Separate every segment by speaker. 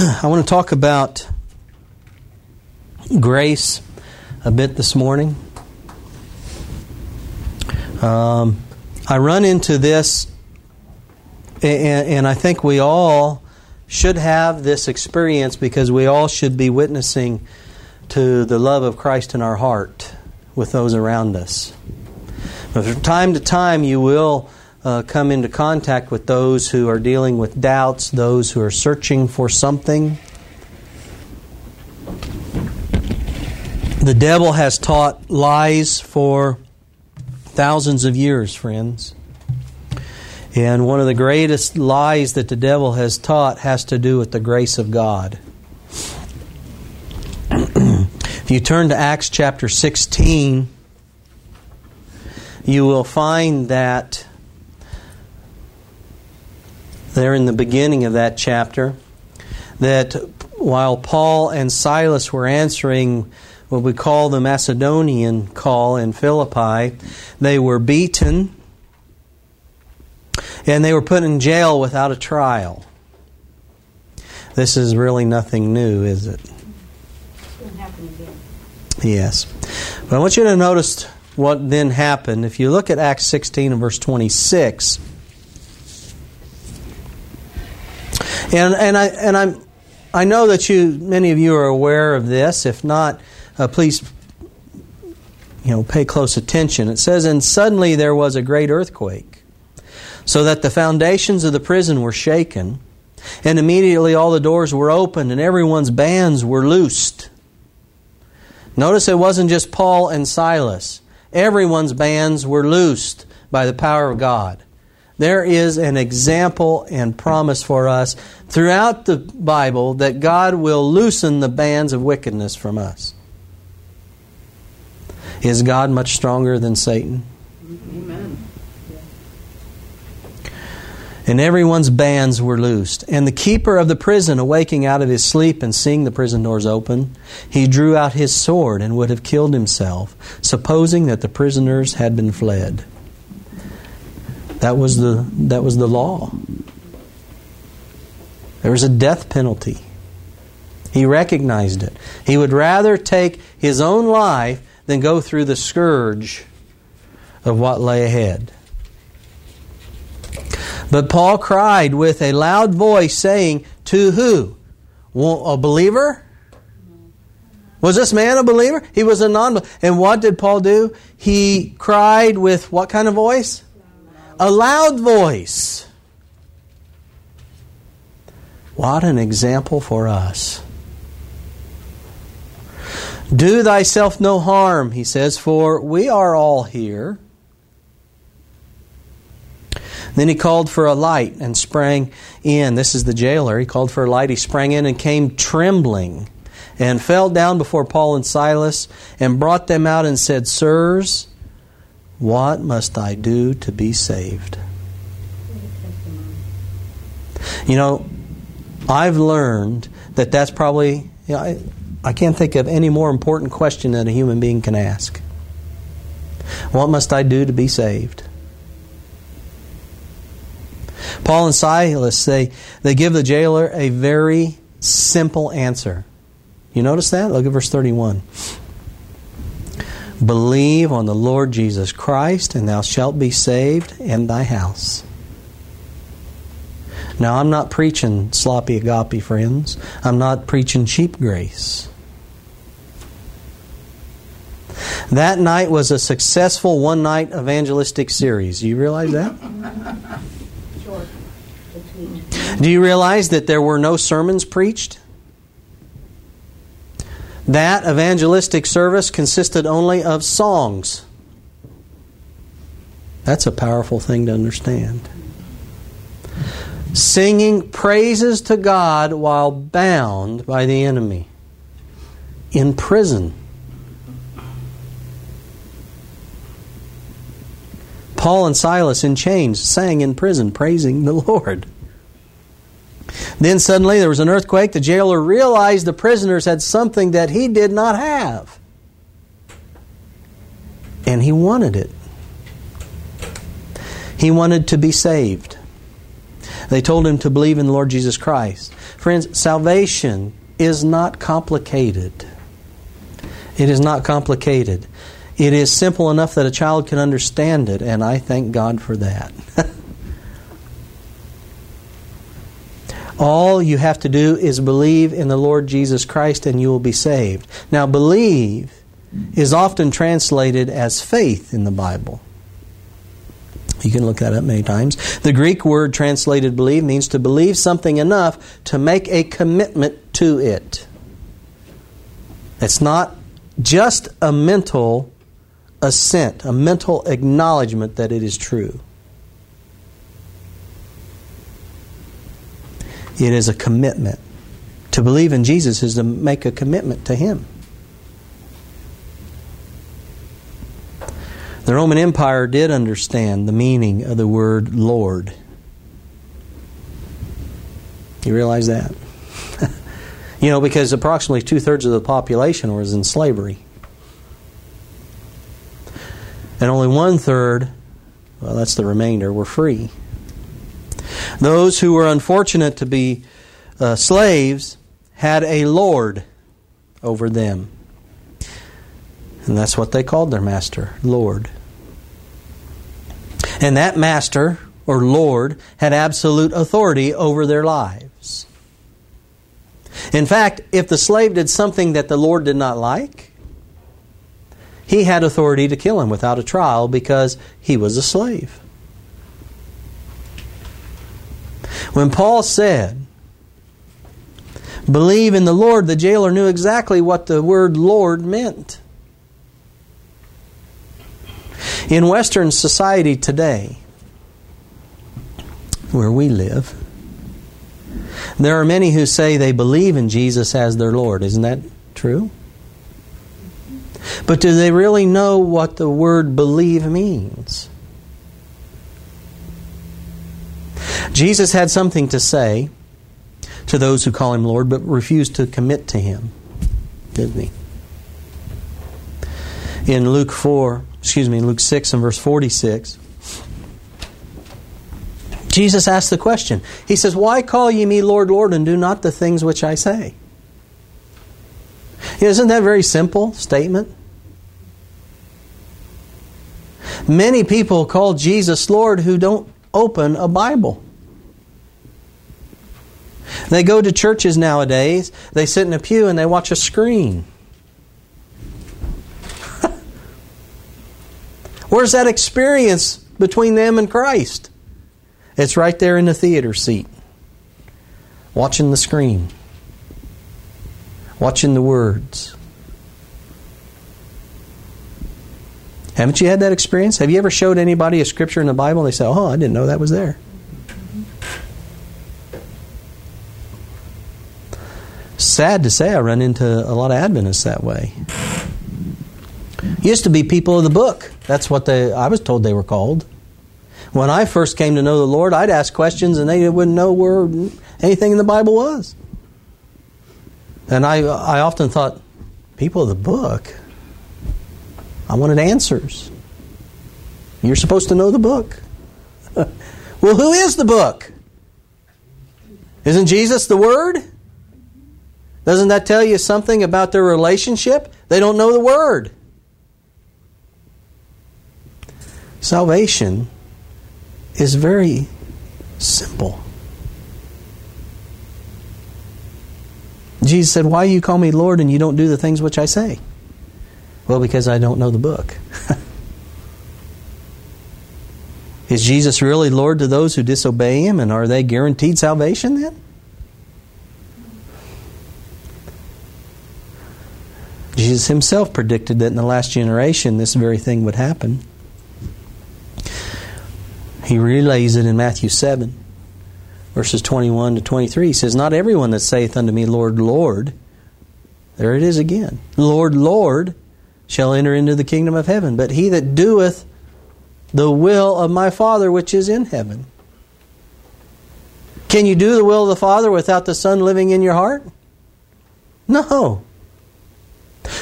Speaker 1: I want to talk about grace a bit this morning. Um, I run into this, and, and I think we all should have this experience because we all should be witnessing to the love of Christ in our heart with those around us. But from time to time, you will uh, come into contact with those who are dealing with doubts, those who are searching for something. The devil has taught lies for thousands of years, friends. And one of the greatest lies that the devil has taught has to do with the grace of God. if you turn to Acts chapter 16, you will find that there in the beginning of that chapter that while Paul and Silas were answering what we call the Macedonian call in Philippi, they were beaten and they were put in jail without a trial. This is really nothing new, is it? Yes. But I want you to notice what then happened. If you look at Acts 16 and verse 26, and and I and I'm I know that you many of you are aware of this. If not, uh, please you know pay close attention. It says, "And suddenly there was a great earthquake, so that the foundations of the prison were shaken, and immediately all the doors were opened, and everyone's bands were loosed." Notice it wasn't just Paul and Silas. Everyone's bands were loosed by the power of God. There is an example and promise for us throughout the Bible that God will loosen the bands of wickedness from us. Is God much stronger than Satan? Amen. And everyone's bands were loosed. And the keeper of the prison, awaking out of his sleep and seeing the prison doors open, he drew out his sword and would have killed himself, supposing that the prisoners had been fled. That was the, that was the law. There was a death penalty. He recognized it. He would rather take his own life than go through the scourge of what lay ahead. But Paul cried with a loud voice, saying, To who? A believer? Was this man a believer? He was a non believer. And what did Paul do? He cried with what kind of voice? A loud voice. What an example for us. Do thyself no harm, he says, for we are all here. Then he called for a light and sprang in. This is the jailer. He called for a light. He sprang in and came trembling and fell down before Paul and Silas and brought them out and said, Sirs, what must I do to be saved? You know, I've learned that that's probably, you know, I, I can't think of any more important question that a human being can ask. What must I do to be saved? Paul and Silas, they, they give the jailer a very simple answer. You notice that? Look at verse 31. Believe on the Lord Jesus Christ, and thou shalt be saved and thy house. Now, I'm not preaching sloppy agape, friends. I'm not preaching cheap grace. That night was a successful one night evangelistic series. Do you realize that? Do you realize that there were no sermons preached? That evangelistic service consisted only of songs. That's a powerful thing to understand. Singing praises to God while bound by the enemy, in prison. Paul and Silas in chains sang in prison, praising the Lord. Then suddenly there was an earthquake. The jailer realized the prisoners had something that he did not have. And he wanted it. He wanted to be saved. They told him to believe in the Lord Jesus Christ. Friends, salvation is not complicated. It is not complicated. It is simple enough that a child can understand it, and I thank God for that. All you have to do is believe in the Lord Jesus Christ and you will be saved. Now, believe is often translated as faith in the Bible. You can look that up many times. The Greek word translated believe means to believe something enough to make a commitment to it. It's not just a mental assent, a mental acknowledgement that it is true. It is a commitment. To believe in Jesus is to make a commitment to Him. The Roman Empire did understand the meaning of the word Lord. You realize that? you know, because approximately two thirds of the population was in slavery. And only one third, well, that's the remainder, were free. Those who were unfortunate to be uh, slaves had a Lord over them. And that's what they called their master, Lord. And that master, or Lord, had absolute authority over their lives. In fact, if the slave did something that the Lord did not like, he had authority to kill him without a trial because he was a slave. When Paul said, Believe in the Lord, the jailer knew exactly what the word Lord meant. In Western society today, where we live, there are many who say they believe in Jesus as their Lord. Isn't that true? But do they really know what the word believe means? Jesus had something to say to those who call him Lord but refuse to commit to him, didn't he? In Luke 4, excuse me, in Luke 6 and verse 46, Jesus asked the question. He says, Why call ye me Lord, Lord, and do not the things which I say? Isn't that a very simple statement? Many people call Jesus Lord who don't open a Bible. They go to churches nowadays, they sit in a pew and they watch a screen. Where's that experience between them and Christ? It's right there in the theater seat, watching the screen, watching the words. Haven't you had that experience? Have you ever showed anybody a scripture in the Bible and they say, Oh, I didn't know that was there? Sad to say, I run into a lot of Adventists that way. Used to be people of the book. That's what they, I was told they were called. When I first came to know the Lord, I'd ask questions and they wouldn't know where anything in the Bible was. And I, I often thought, people of the book? I wanted answers. You're supposed to know the book. well, who is the book? Isn't Jesus the Word? Doesn't that tell you something about their relationship? They don't know the Word. Salvation is very simple. Jesus said, Why you call me Lord and you don't do the things which I say? Well, because I don't know the book. Is Jesus really Lord to those who disobey Him, and are they guaranteed salvation then? Jesus himself predicted that in the last generation this very thing would happen. He relays it in Matthew 7, verses 21 to 23. He says, Not everyone that saith unto me, Lord, Lord, there it is again, Lord, Lord, shall enter into the kingdom of heaven, but he that doeth the will of my Father which is in heaven. Can you do the will of the Father without the Son living in your heart? No.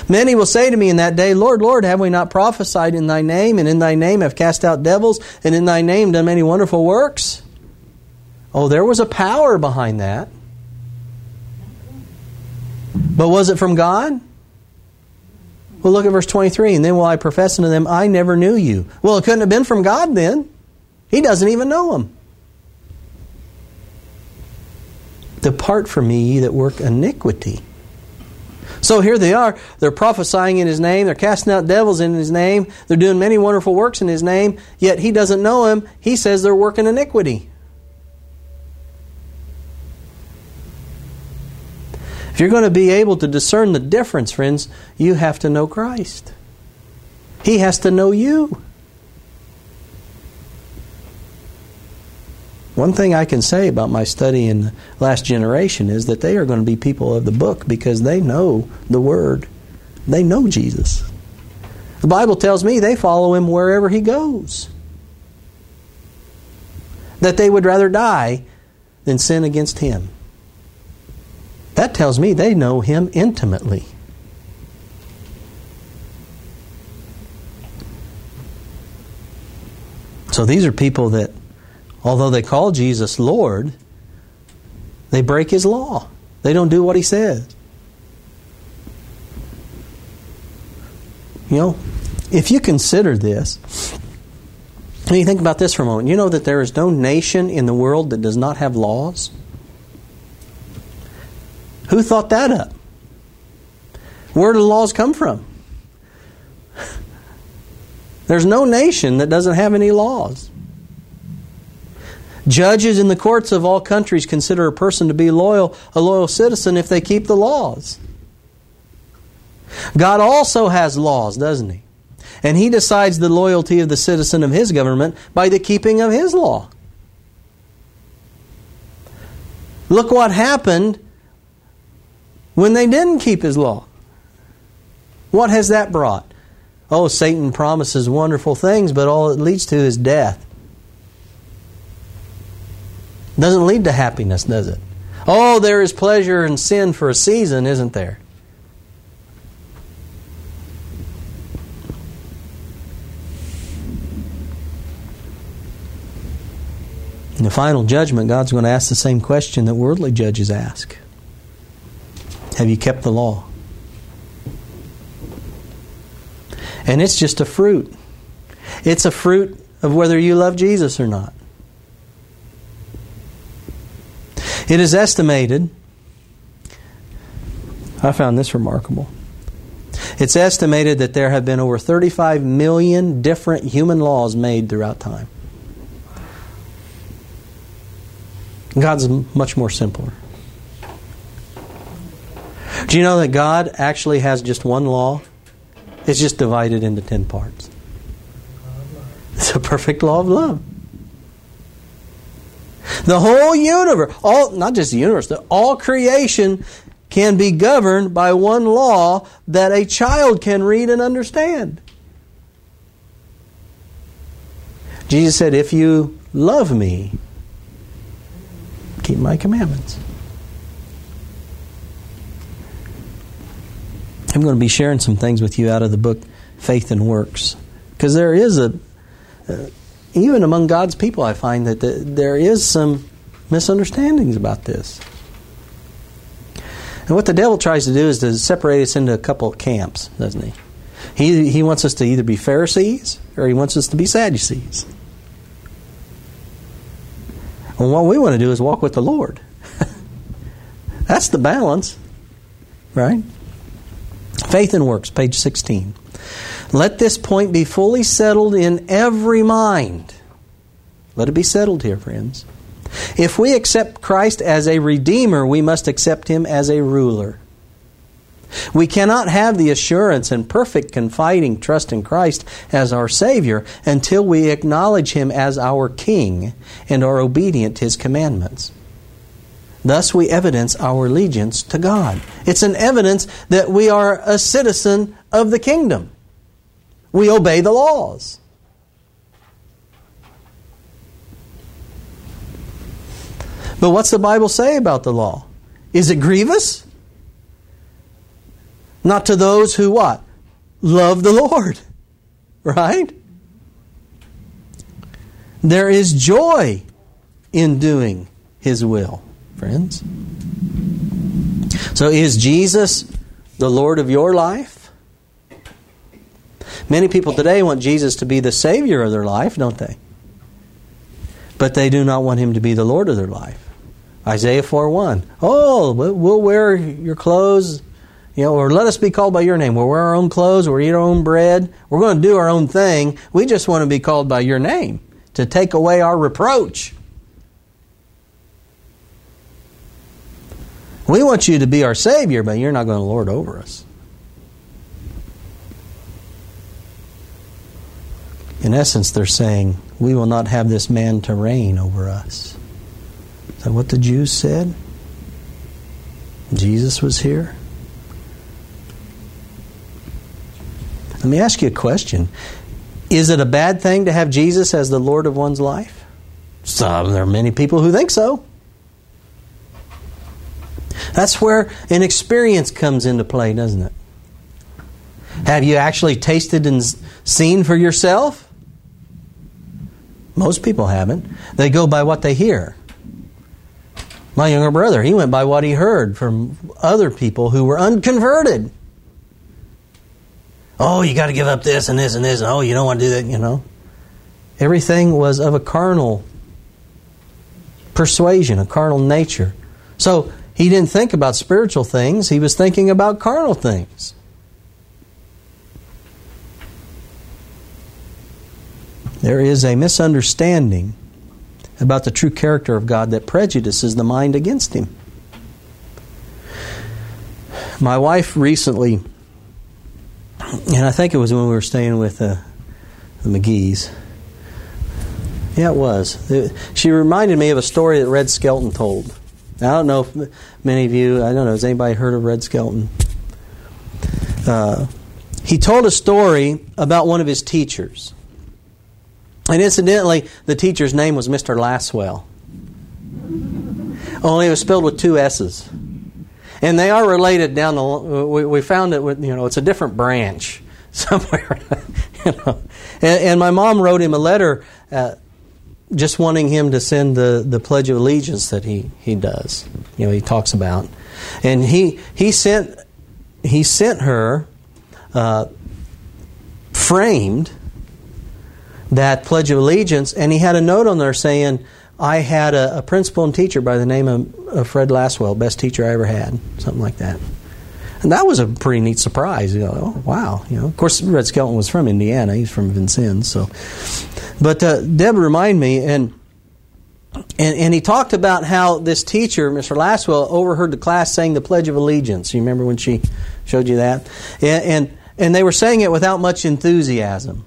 Speaker 1: Many will say to me in that day, Lord, Lord, have we not prophesied in thy name, and in thy name have cast out devils, and in thy name done many wonderful works? Oh, there was a power behind that. But was it from God? Well, look at verse 23. And then will I profess unto them, I never knew you. Well, it couldn't have been from God then. He doesn't even know them. Depart from me, ye that work iniquity. So here they are. They're prophesying in His name. They're casting out devils in His name. They're doing many wonderful works in His name. Yet He doesn't know Him. He says they're working iniquity. If you're going to be able to discern the difference, friends, you have to know Christ. He has to know you. One thing I can say about my study in the last generation is that they are going to be people of the book because they know the Word. They know Jesus. The Bible tells me they follow him wherever he goes. That they would rather die than sin against him. That tells me they know him intimately. So these are people that Although they call Jesus Lord, they break his law. They don't do what he says. You know, if you consider this, and you think about this for a moment, you know that there is no nation in the world that does not have laws? Who thought that up? Where do the laws come from? There's no nation that doesn't have any laws. Judges in the courts of all countries consider a person to be loyal, a loyal citizen if they keep the laws. God also has laws, doesn't he? And he decides the loyalty of the citizen of his government by the keeping of his law. Look what happened when they didn't keep his law. What has that brought? Oh, Satan promises wonderful things, but all it leads to is death. Doesn't lead to happiness, does it? Oh, there is pleasure in sin for a season, isn't there? In the final judgment, God's going to ask the same question that worldly judges ask Have you kept the law? And it's just a fruit. It's a fruit of whether you love Jesus or not. It is estimated, I found this remarkable. It's estimated that there have been over 35 million different human laws made throughout time. God's much more simpler. Do you know that God actually has just one law? It's just divided into 10 parts. It's a perfect law of love. The whole universe, all not just the universe, all creation can be governed by one law that a child can read and understand. Jesus said, If you love me, keep my commandments. I'm going to be sharing some things with you out of the book Faith and Works. Because there is a, even among God's people, I find that the, there is some misunderstandings about this. And what the devil tries to do is to separate us into a couple of camps, doesn't he? He, he wants us to either be Pharisees or he wants us to be Sadducees. And what we want to do is walk with the Lord. That's the balance, right? Faith and Works, page 16. Let this point be fully settled in every mind. Let it be settled here, friends. If we accept Christ as a Redeemer, we must accept Him as a ruler. We cannot have the assurance and perfect confiding trust in Christ as our Savior until we acknowledge Him as our King and are obedient to His commandments. Thus, we evidence our allegiance to God. It's an evidence that we are a citizen of the kingdom. We obey the laws. But what's the Bible say about the law? Is it grievous? Not to those who what? Love the Lord. Right? There is joy in doing His will, friends. So is Jesus the Lord of your life? Many people today want Jesus to be the Savior of their life, don't they? But they do not want Him to be the Lord of their life. Isaiah 4 1. Oh, we'll wear your clothes, you know, or let us be called by your name. We'll wear our own clothes, we'll eat our own bread. We're going to do our own thing. We just want to be called by your name to take away our reproach. We want you to be our Savior, but you're not going to lord over us. In essence, they're saying, We will not have this man to reign over us. Is that what the Jews said? Jesus was here? Let me ask you a question. Is it a bad thing to have Jesus as the Lord of one's life? Some, there are many people who think so. That's where an experience comes into play, doesn't it? Have you actually tasted and seen for yourself? Most people haven't. They go by what they hear. My younger brother, he went by what he heard from other people who were unconverted. Oh, you got to give up this and this and this. Oh, you don't want to do that, you know. Everything was of a carnal persuasion, a carnal nature. So he didn't think about spiritual things, he was thinking about carnal things. There is a misunderstanding about the true character of God that prejudices the mind against Him. My wife recently, and I think it was when we were staying with uh, the McGee's. Yeah, it was. She reminded me of a story that Red Skelton told. I don't know if many of you, I don't know, has anybody heard of Red Skelton? Uh, he told a story about one of his teachers. And incidentally, the teacher's name was Mr. Lasswell. Only it was spelled with two S's. And they are related down the. We, we found it with you know it's a different branch somewhere. you know, and, and, my mom wrote him a letter uh, just wanting him to send the, the Pledge of Allegiance that he, he does. You know, he talks about. And he, he, sent, he sent her uh, framed that Pledge of Allegiance, and he had a note on there saying, I had a, a principal and teacher by the name of, of, Fred Lasswell, best teacher I ever had, something like that. And that was a pretty neat surprise. You know, oh, wow. You know, of course, Red Skelton was from Indiana. He's from Vincennes, so but uh, Deb reminded me, and, and and he talked about how this teacher, Mr. Lasswell, overheard the class saying the Pledge of Allegiance. You remember when she showed you that? And, and, and they were saying it without much enthusiasm.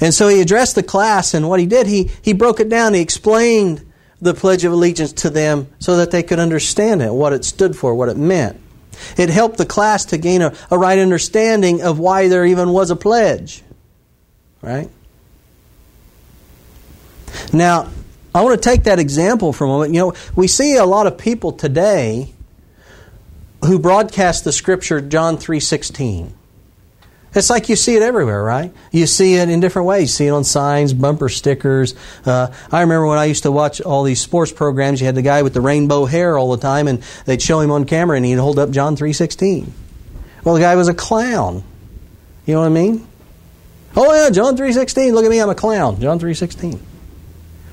Speaker 1: And so he addressed the class, and what he did, he, he broke it down. He explained the Pledge of Allegiance to them so that they could understand it, what it stood for, what it meant. It helped the class to gain a, a right understanding of why there even was a pledge. Right? Now, I want to take that example for a moment. You know, we see a lot of people today who broadcast the scripture John 3:16. It's like you see it everywhere, right? You see it in different ways. You see it on signs, bumper stickers. Uh, I remember when I used to watch all these sports programs. You had the guy with the rainbow hair all the time, and they'd show him on camera, and he'd hold up John three sixteen. Well, the guy was a clown. You know what I mean? Oh yeah, John three sixteen. Look at me, I'm a clown. John three sixteen.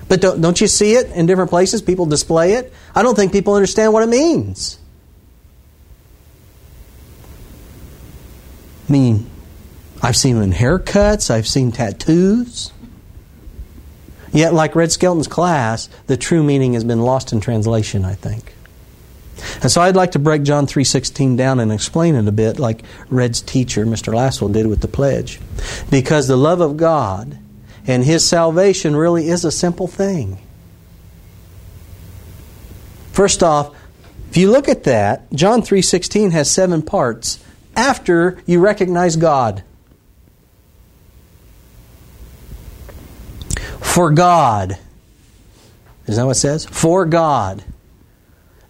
Speaker 1: But don't, don't you see it in different places? People display it. I don't think people understand what it means. Mean, I've seen them in haircuts, I've seen tattoos. Yet, like Red Skelton's class, the true meaning has been lost in translation, I think. And so I'd like to break John 3.16 down and explain it a bit like Red's teacher, Mr. Lasswell, did with the pledge. Because the love of God and his salvation really is a simple thing. First off, if you look at that, John 3:16 has 7 parts after you recognize God. For God. Is that what it says? For God.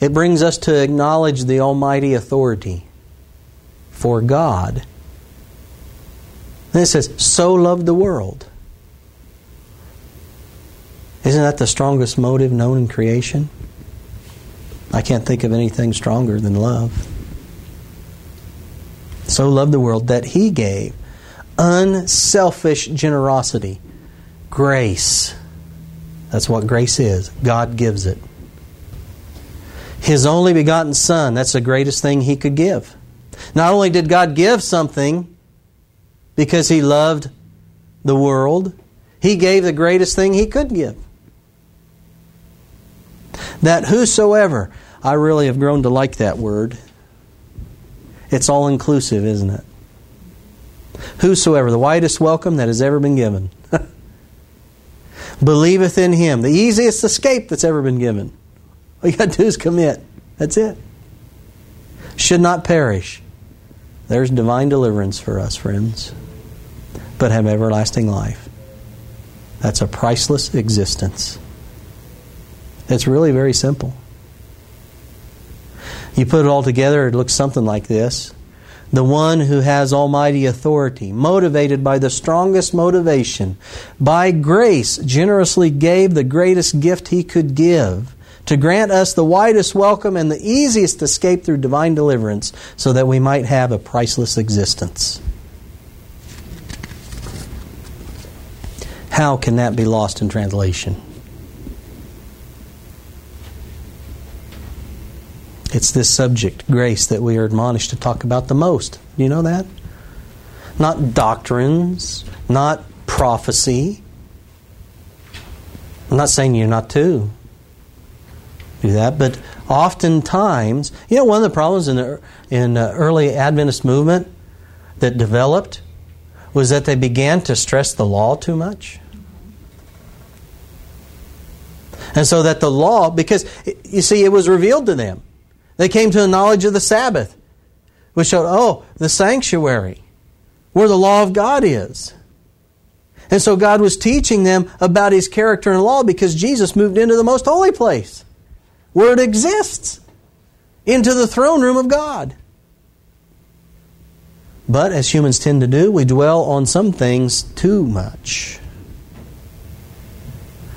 Speaker 1: It brings us to acknowledge the almighty authority. For God. Then it says, so loved the world Isn't that the strongest motive known in creation? I can't think of anything stronger than love. So loved the world that he gave unselfish generosity, grace. That's what grace is. God gives it. His only begotten Son, that's the greatest thing he could give. Not only did God give something because he loved the world, he gave the greatest thing he could give. That whosoever, I really have grown to like that word. It's all inclusive, isn't it? Whosoever, the widest welcome that has ever been given, believeth in him, the easiest escape that's ever been given. All you got to do is commit. That's it. Should not perish. There's divine deliverance for us, friends, but have everlasting life. That's a priceless existence. It's really very simple. You put it all together, it looks something like this. The one who has almighty authority, motivated by the strongest motivation, by grace, generously gave the greatest gift he could give to grant us the widest welcome and the easiest escape through divine deliverance so that we might have a priceless existence. How can that be lost in translation? It's this subject, grace, that we are admonished to talk about the most. Do you know that? Not doctrines, not prophecy. I'm not saying you're not to do that, but oftentimes, you know, one of the problems in the in the early Adventist movement that developed was that they began to stress the law too much. And so that the law, because you see, it was revealed to them. They came to a knowledge of the Sabbath, which showed, oh, the sanctuary, where the law of God is. And so God was teaching them about His character and law because Jesus moved into the most holy place, where it exists, into the throne room of God. But as humans tend to do, we dwell on some things too much.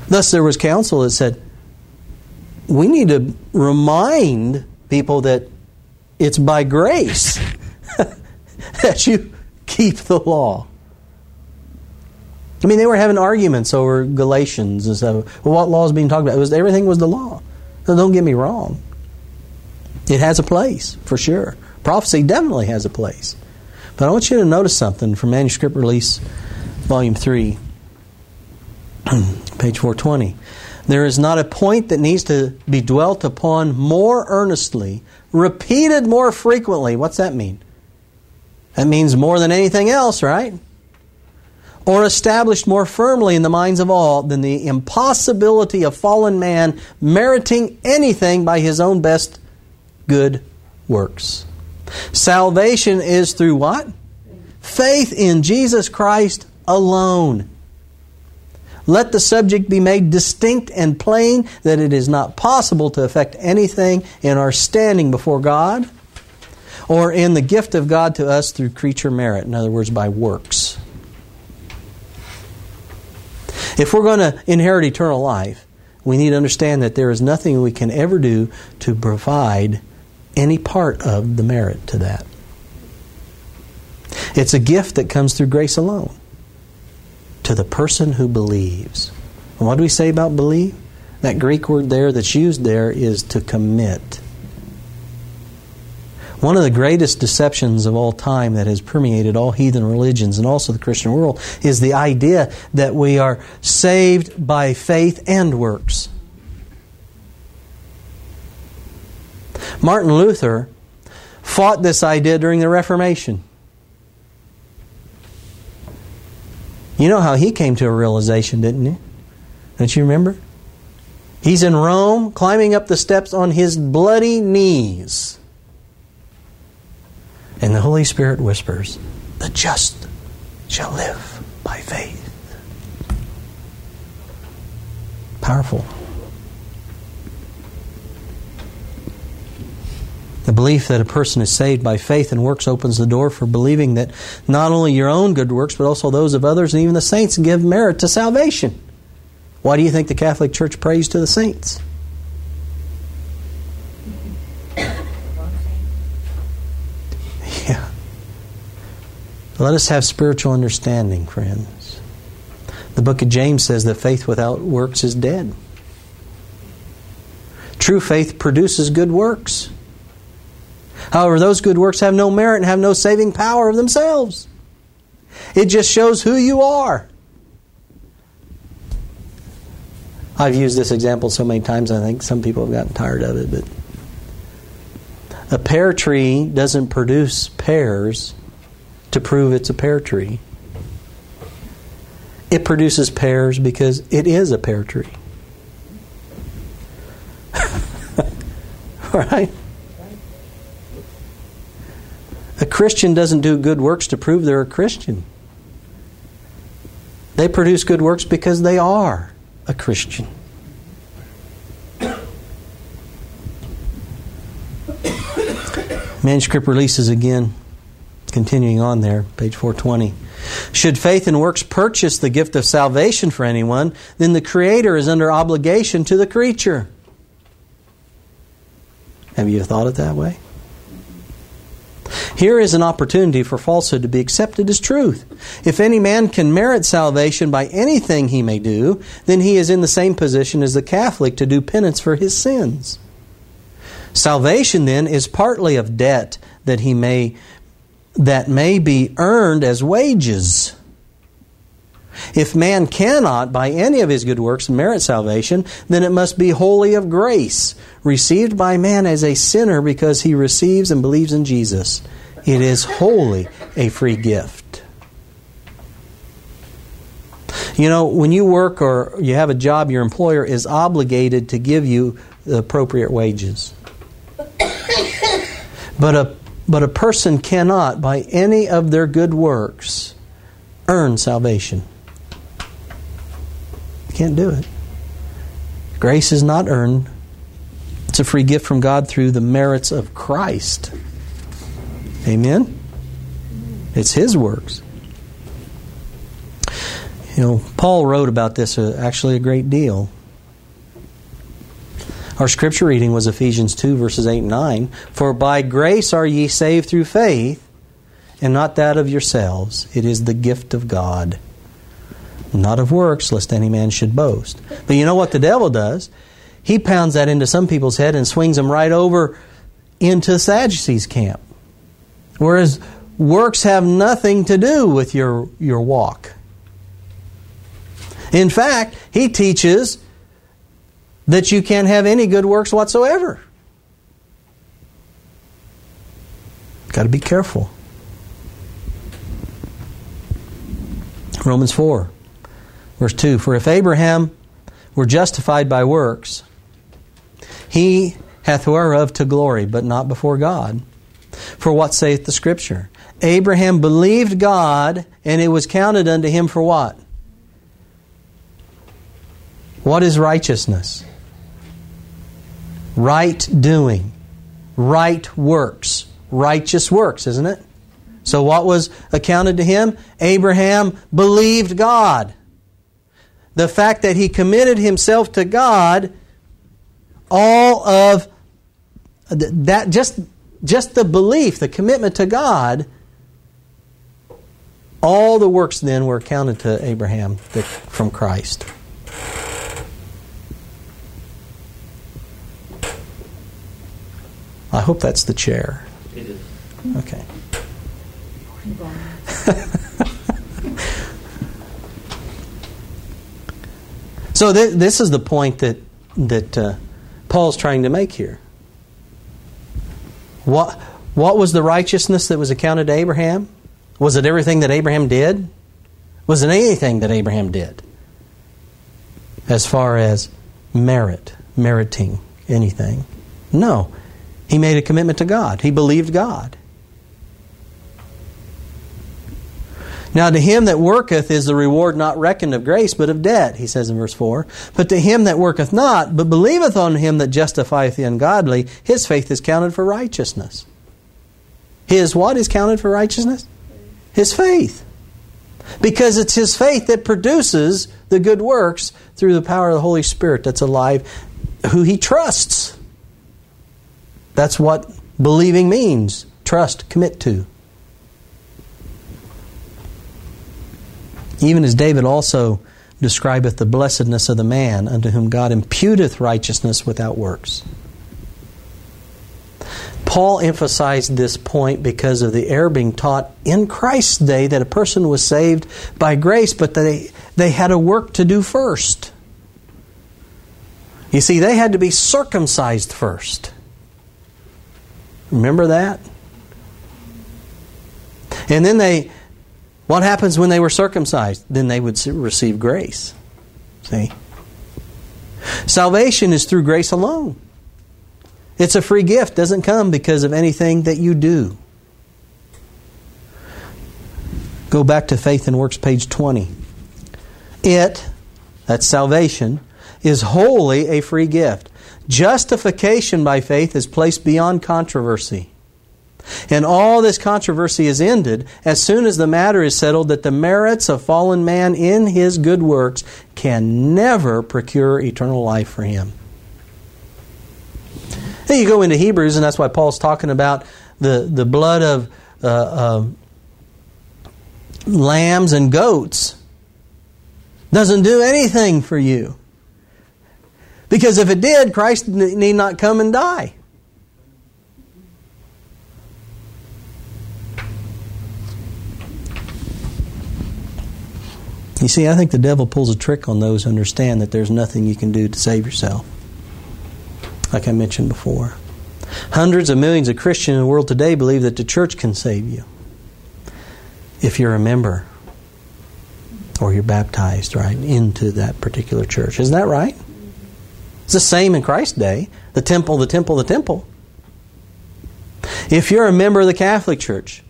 Speaker 1: Thus, there was counsel that said, we need to remind people that it's by grace that you keep the law. I mean, they were having arguments over Galatians and stuff. Well, what law is being talked about? It was everything was the law. So don't get me wrong. It has a place for sure. Prophecy definitely has a place. But I want you to notice something from Manuscript Release, Volume Three, page four twenty. There is not a point that needs to be dwelt upon more earnestly, repeated more frequently. What's that mean? That means more than anything else, right? Or established more firmly in the minds of all than the impossibility of fallen man meriting anything by his own best good works. Salvation is through what? Faith in Jesus Christ alone. Let the subject be made distinct and plain that it is not possible to effect anything in our standing before God or in the gift of God to us through creature merit, in other words, by works. If we're going to inherit eternal life, we need to understand that there is nothing we can ever do to provide any part of the merit to that. It's a gift that comes through grace alone to the person who believes. And what do we say about believe? That Greek word there that's used there is to commit. One of the greatest deceptions of all time that has permeated all heathen religions and also the Christian world is the idea that we are saved by faith and works. Martin Luther fought this idea during the Reformation. You know how he came to a realization, didn't you? Don't you remember? He's in Rome, climbing up the steps on his bloody knees. And the Holy Spirit whispers, The just shall live by faith. Powerful. The belief that a person is saved by faith and works opens the door for believing that not only your own good works, but also those of others and even the saints give merit to salvation. Why do you think the Catholic Church prays to the saints? Yeah. Let us have spiritual understanding, friends. The book of James says that faith without works is dead. True faith produces good works. However, those good works have no merit and have no saving power of themselves. It just shows who you are. I've used this example so many times, I think some people have gotten tired of it, but a pear tree doesn't produce pears to prove it's a pear tree. It produces pears because it is a pear tree. right? A Christian doesn't do good works to prove they're a Christian. They produce good works because they are a Christian. Manuscript releases again, continuing on there, page 420. Should faith and works purchase the gift of salvation for anyone, then the Creator is under obligation to the creature. Have you thought it that way? Here is an opportunity for falsehood to be accepted as truth. If any man can merit salvation by anything he may do, then he is in the same position as the Catholic to do penance for his sins. Salvation then is partly of debt that he may that may be earned as wages. If man cannot, by any of his good works, merit salvation, then it must be wholly of grace, received by man as a sinner because he receives and believes in Jesus. It is wholly a free gift. You know, when you work or you have a job, your employer is obligated to give you the appropriate wages. But a, but a person cannot, by any of their good works, earn salvation. You can't do it. Grace is not earned. It's a free gift from God through the merits of Christ. Amen? It's His works. You know, Paul wrote about this uh, actually a great deal. Our scripture reading was Ephesians 2, verses 8 and 9. For by grace are ye saved through faith, and not that of yourselves. It is the gift of God not of works, lest any man should boast. But you know what the devil does? He pounds that into some people's head and swings them right over into Sadducees' camp. Whereas works have nothing to do with your, your walk. In fact, he teaches that you can't have any good works whatsoever. Got to be careful. Romans 4. Verse 2 For if Abraham were justified by works, he hath whereof to glory, but not before God. For what saith the Scripture? Abraham believed God, and it was counted unto him for what? What is righteousness? Right doing, right works, righteous works, isn't it? So, what was accounted to him? Abraham believed God the fact that he committed himself to God, all of that, just, just the belief, the commitment to God, all the works then were accounted to Abraham from Christ. I hope that's the chair.
Speaker 2: It is.
Speaker 1: Okay. So th- this is the point that that uh, Paul's trying to make here. What what was the righteousness that was accounted to Abraham? Was it everything that Abraham did? Was it anything that Abraham did? As far as merit, meriting anything? No. He made a commitment to God. He believed God. Now, to him that worketh is the reward not reckoned of grace, but of debt, he says in verse 4. But to him that worketh not, but believeth on him that justifieth the ungodly, his faith is counted for righteousness. His what is counted for righteousness? His faith. Because it's his faith that produces the good works through the power of the Holy Spirit that's alive, who he trusts. That's what believing means trust, commit to. Even as David also describeth the blessedness of the man unto whom God imputeth righteousness without works. Paul emphasized this point because of the error being taught in Christ's day that a person was saved by grace, but they, they had a work to do first. You see, they had to be circumcised first. Remember that? And then they, what happens when they were circumcised? Then they would receive grace. See? Salvation is through grace alone. It's a free gift, doesn't come because of anything that you do. Go back to Faith and Works, page 20. It, that's salvation, is wholly a free gift. Justification by faith is placed beyond controversy. And all this controversy is ended as soon as the matter is settled that the merits of fallen man in his good works can never procure eternal life for him. Then you go into Hebrews, and that's why Paul's talking about the, the blood of uh, uh, lambs and goats. Doesn't do anything for you. Because if it did, Christ need not come and die. You see, I think the devil pulls a trick on those who understand that there's nothing you can do to save yourself like I mentioned before. Hundreds of millions of Christians in the world today believe that the church can save you if you're a member or you're baptized, right, into that particular church. Isn't that right? It's the same in Christ's day. The temple, the temple, the temple. If you're a member of the Catholic Church,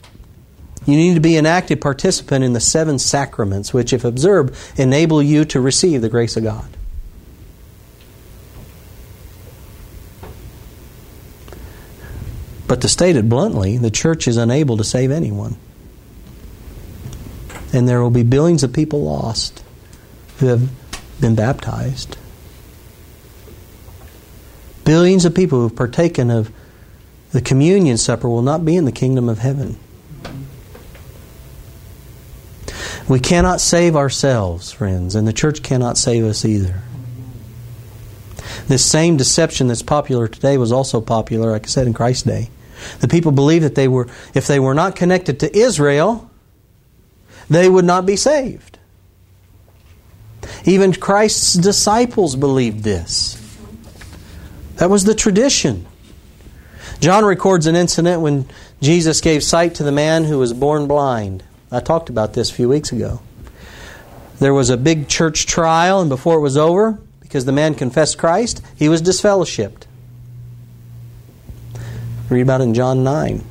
Speaker 1: you need to be an active participant in the seven sacraments, which, if observed, enable you to receive the grace of God. But to state it bluntly, the church is unable to save anyone. And there will be billions of people lost who have been baptized. Billions of people who have partaken of the communion supper will not be in the kingdom of heaven. We cannot save ourselves, friends, and the church cannot save us either. This same deception that's popular today was also popular, like I said, in Christ's day. The people believed that they were, if they were not connected to Israel, they would not be saved. Even Christ's disciples believed this. That was the tradition. John records an incident when Jesus gave sight to the man who was born blind. I talked about this a few weeks ago. There was a big church trial, and before it was over, because the man confessed Christ, he was disfellowshipped. Read about it in John 9.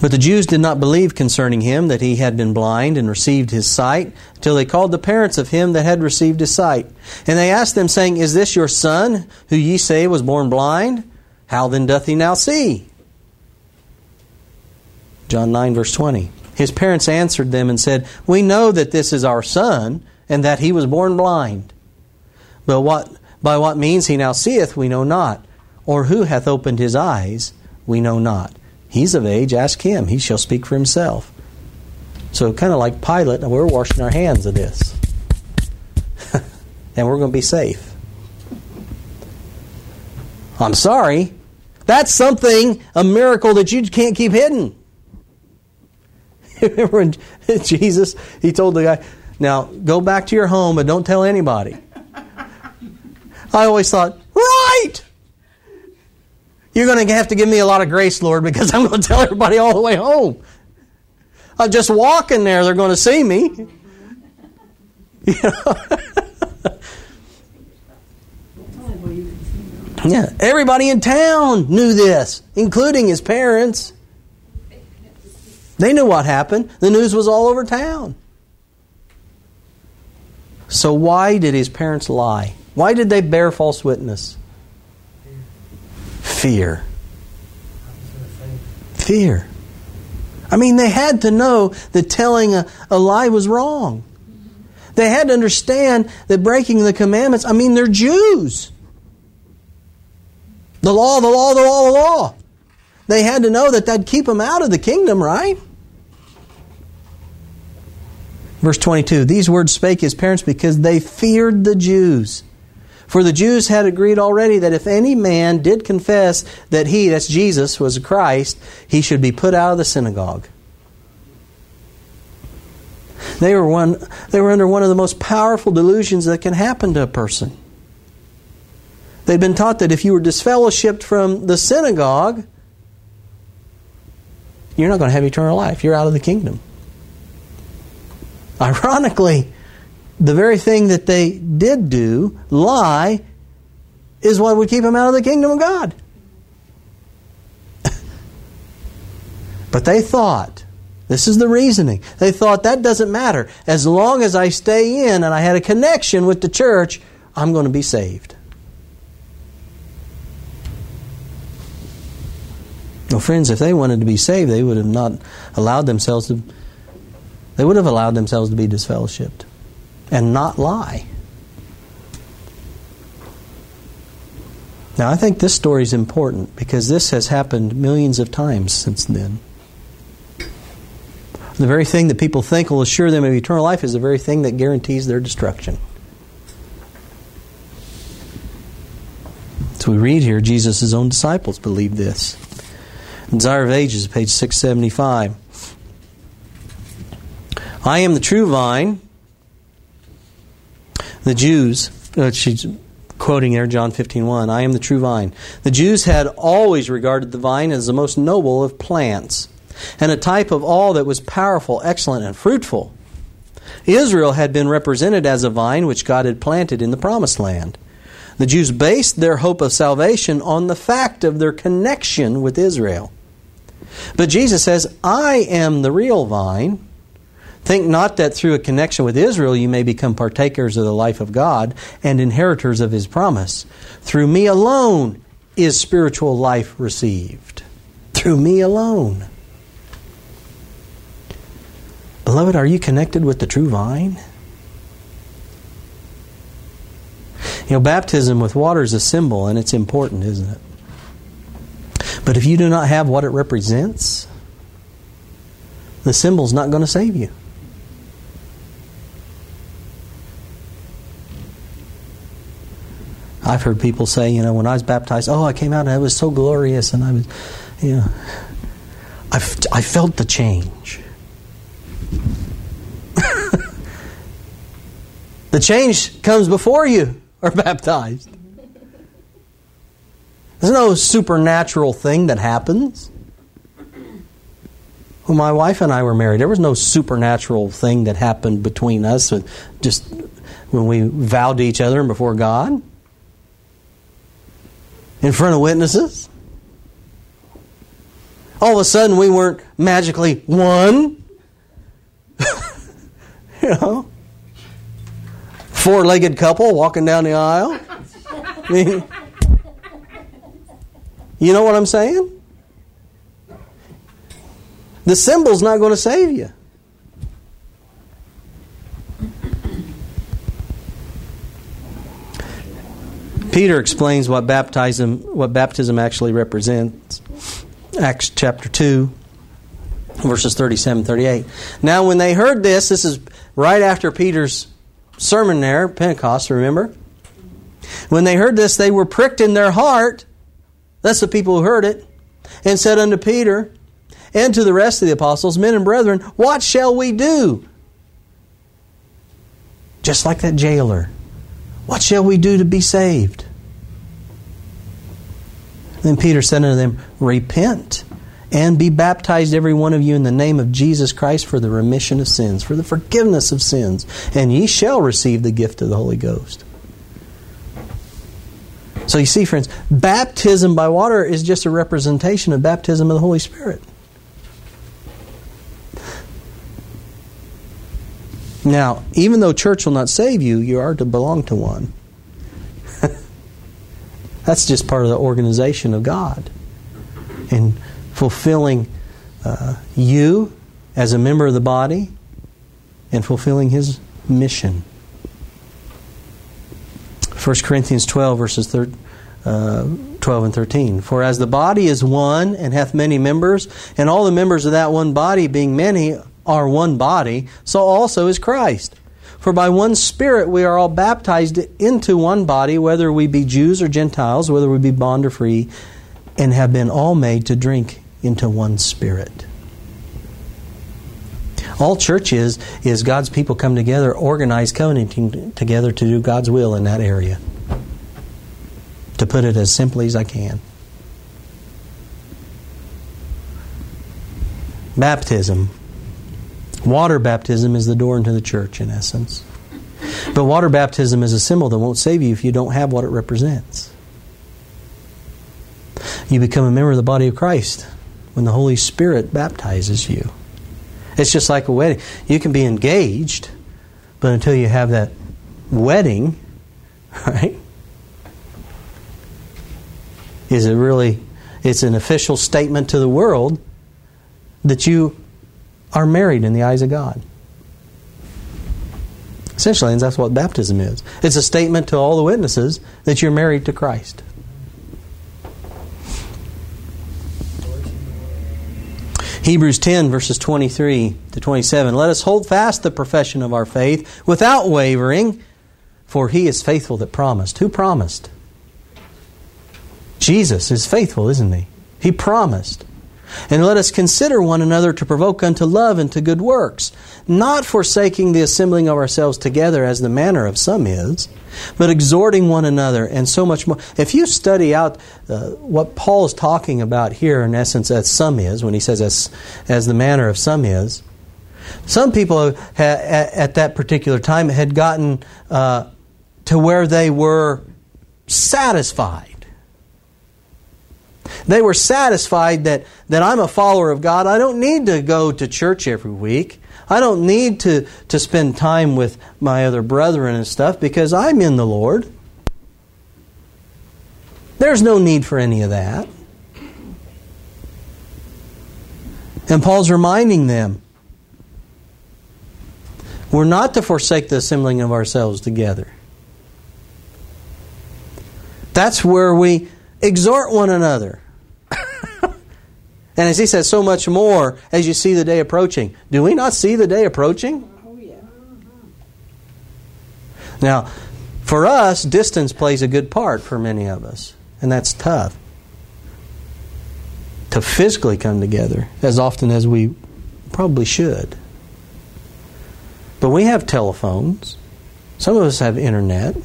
Speaker 1: But the Jews did not believe concerning him that he had been blind and received his sight, till they called the parents of him that had received his sight. And they asked them, saying, Is this your son, who ye say was born blind? How then doth he now see? John 9, verse 20. His parents answered them and said, We know that this is our son, and that he was born blind. But what, by what means he now seeth, we know not or who hath opened his eyes, we know not. He's of age, ask him, he shall speak for himself. So, kind of like Pilate, we're washing our hands of this. and we're going to be safe. I'm sorry. That's something, a miracle that you can't keep hidden. Remember when Jesus, he told the guy, now go back to your home and don't tell anybody. I always thought, right! You're going to have to give me a lot of grace, Lord, because I'm going to tell everybody all the way home. I'm just walking there, they're going to see me. yeah, everybody in town knew this, including his parents. They knew what happened. The news was all over town. So, why did his parents lie? Why did they bear false witness? Fear. Fear. I mean, they had to know that telling a, a lie was wrong. They had to understand that breaking the commandments, I mean, they're Jews. The law, the law, the law, the law. They had to know that that'd keep them out of the kingdom, right? Verse 22 These words spake his parents because they feared the Jews. For the Jews had agreed already that if any man did confess that he, that's Jesus, was Christ, he should be put out of the synagogue. They were, one, they were under one of the most powerful delusions that can happen to a person. They'd been taught that if you were disfellowshipped from the synagogue, you're not going to have eternal life. You're out of the kingdom. Ironically, the very thing that they did do, lie, is what would keep them out of the kingdom of God. but they thought, this is the reasoning, they thought that doesn't matter. As long as I stay in and I had a connection with the church, I'm going to be saved. Well, friends, if they wanted to be saved, they would have not allowed themselves to. They would have allowed themselves to be disfellowshipped and not lie. Now, I think this story is important because this has happened millions of times since then. The very thing that people think will assure them of eternal life is the very thing that guarantees their destruction. So we read here Jesus' own disciples believed this. Desire of Ages, page 675. I am the true vine, the Jews, uh, she's quoting there John 15:1, I am the true vine. The Jews had always regarded the vine as the most noble of plants and a type of all that was powerful, excellent, and fruitful. Israel had been represented as a vine which God had planted in the promised land. The Jews based their hope of salvation on the fact of their connection with Israel. But Jesus says, I am the real vine Think not that through a connection with Israel you may become partakers of the life of God and inheritors of his promise. Through me alone is spiritual life received. Through me alone. Beloved, are you connected with the true vine? You know, baptism with water is a symbol and it's important, isn't it? But if you do not have what it represents, the symbol's not going to save you. I've heard people say, you know, when I was baptized, oh, I came out and it was so glorious, and I was, you know, I, I felt the change. the change comes before you are baptized. There's no supernatural thing that happens. When my wife and I were married, there was no supernatural thing that happened between us just when we vowed to each other and before God in front of witnesses. All of a sudden, we weren't magically one. you know, four legged couple walking down the aisle. I mean, you know what I'm saying? The symbol's not going to save you. Peter explains what baptism what baptism actually represents. Acts chapter 2 verses 37 38. Now when they heard this, this is right after Peter's sermon there, Pentecost, remember? When they heard this, they were pricked in their heart. That's the people who heard it. And said unto Peter and to the rest of the apostles, Men and brethren, what shall we do? Just like that jailer. What shall we do to be saved? Then Peter said unto them, Repent and be baptized, every one of you, in the name of Jesus Christ for the remission of sins, for the forgiveness of sins, and ye shall receive the gift of the Holy Ghost. So you see, friends, baptism by water is just a representation of baptism of the Holy Spirit. Now, even though church will not save you, you are to belong to one. That's just part of the organization of God. And fulfilling uh, you as a member of the body and fulfilling His mission. 1 Corinthians 12, verses 13. Uh, 12 and 13. For as the body is one and hath many members, and all the members of that one body, being many, are one body, so also is Christ. For by one Spirit we are all baptized into one body, whether we be Jews or Gentiles, whether we be bond or free, and have been all made to drink into one Spirit. All church is, is God's people come together, organized, covenanting together to do God's will in that area to put it as simply as I can. Baptism. Water baptism is the door into the church, in essence. But water baptism is a symbol that won't save you if you don't have what it represents. You become a member of the body of Christ when the Holy Spirit baptizes you. It's just like a wedding. You can be engaged, but until you have that wedding, right? is it really it's an official statement to the world that you are married in the eyes of God. Essentially, and that's what baptism is. It's a statement to all the witnesses that you're married to Christ. Hebrews 10, verses 23 to 27. Let us hold fast the profession of our faith without wavering, for he is faithful that promised. Who promised? Jesus is faithful, isn't he? He promised. And let us consider one another to provoke unto love and to good works, not forsaking the assembling of ourselves together as the manner of some is, but exhorting one another, and so much more. If you study out uh, what Paul is talking about here, in essence, as some is, when he says as, as the manner of some is, some people ha, at that particular time had gotten uh, to where they were satisfied they were satisfied that, that I'm a follower of God. I don't need to go to church every week. I don't need to, to spend time with my other brethren and stuff because I'm in the Lord. There's no need for any of that. And Paul's reminding them we're not to forsake the assembling of ourselves together. That's where we exhort one another. and as he says, so much more as you see the day approaching. Do we not see the day approaching? Now, for us, distance plays a good part for many of us, and that's tough. To physically come together as often as we probably should. But we have telephones. Some of us have internet.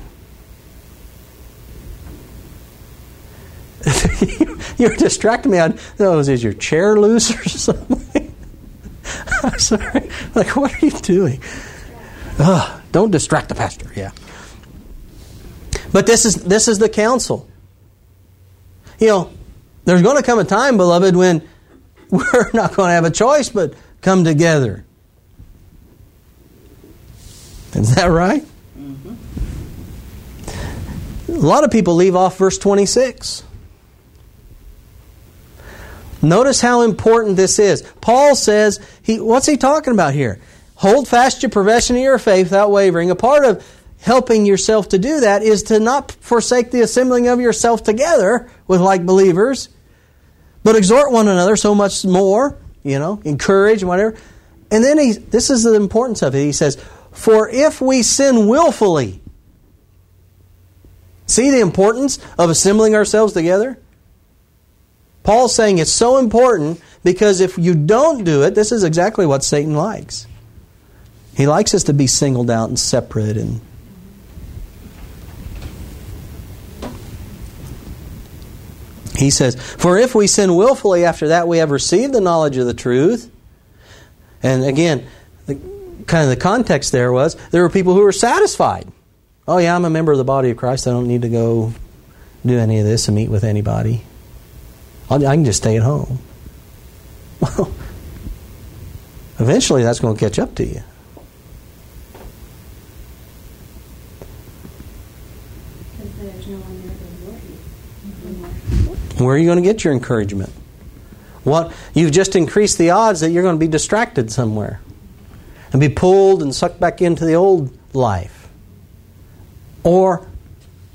Speaker 1: You're distracting me. I know, is your chair loose or something? I'm sorry. Like, what are you doing? Ugh, don't distract the pastor. Yeah. But this is this is the counsel. You know, there's going to come a time, beloved, when we're not going to have a choice but come together. Is that right? Mm-hmm. A lot of people leave off verse 26. Notice how important this is. Paul says, he, what's he talking about here? Hold fast your profession of your faith without wavering. A part of helping yourself to do that is to not forsake the assembling of yourself together with like believers, but exhort one another so much more, you know, encourage, whatever. And then he, this is the importance of it. He says, For if we sin willfully, see the importance of assembling ourselves together? Paul's saying it's so important because if you don't do it, this is exactly what Satan likes. He likes us to be singled out and separate and He says, For if we sin willfully after that we have received the knowledge of the truth. And again, the, kind of the context there was there were people who were satisfied. Oh, yeah, I'm a member of the body of Christ. I don't need to go do any of this and meet with anybody. I can just stay at home. Well, eventually that's going to catch up to you. Where are you going to get your encouragement? What you've just increased the odds that you're going to be distracted somewhere. and be pulled and sucked back into the old life. Or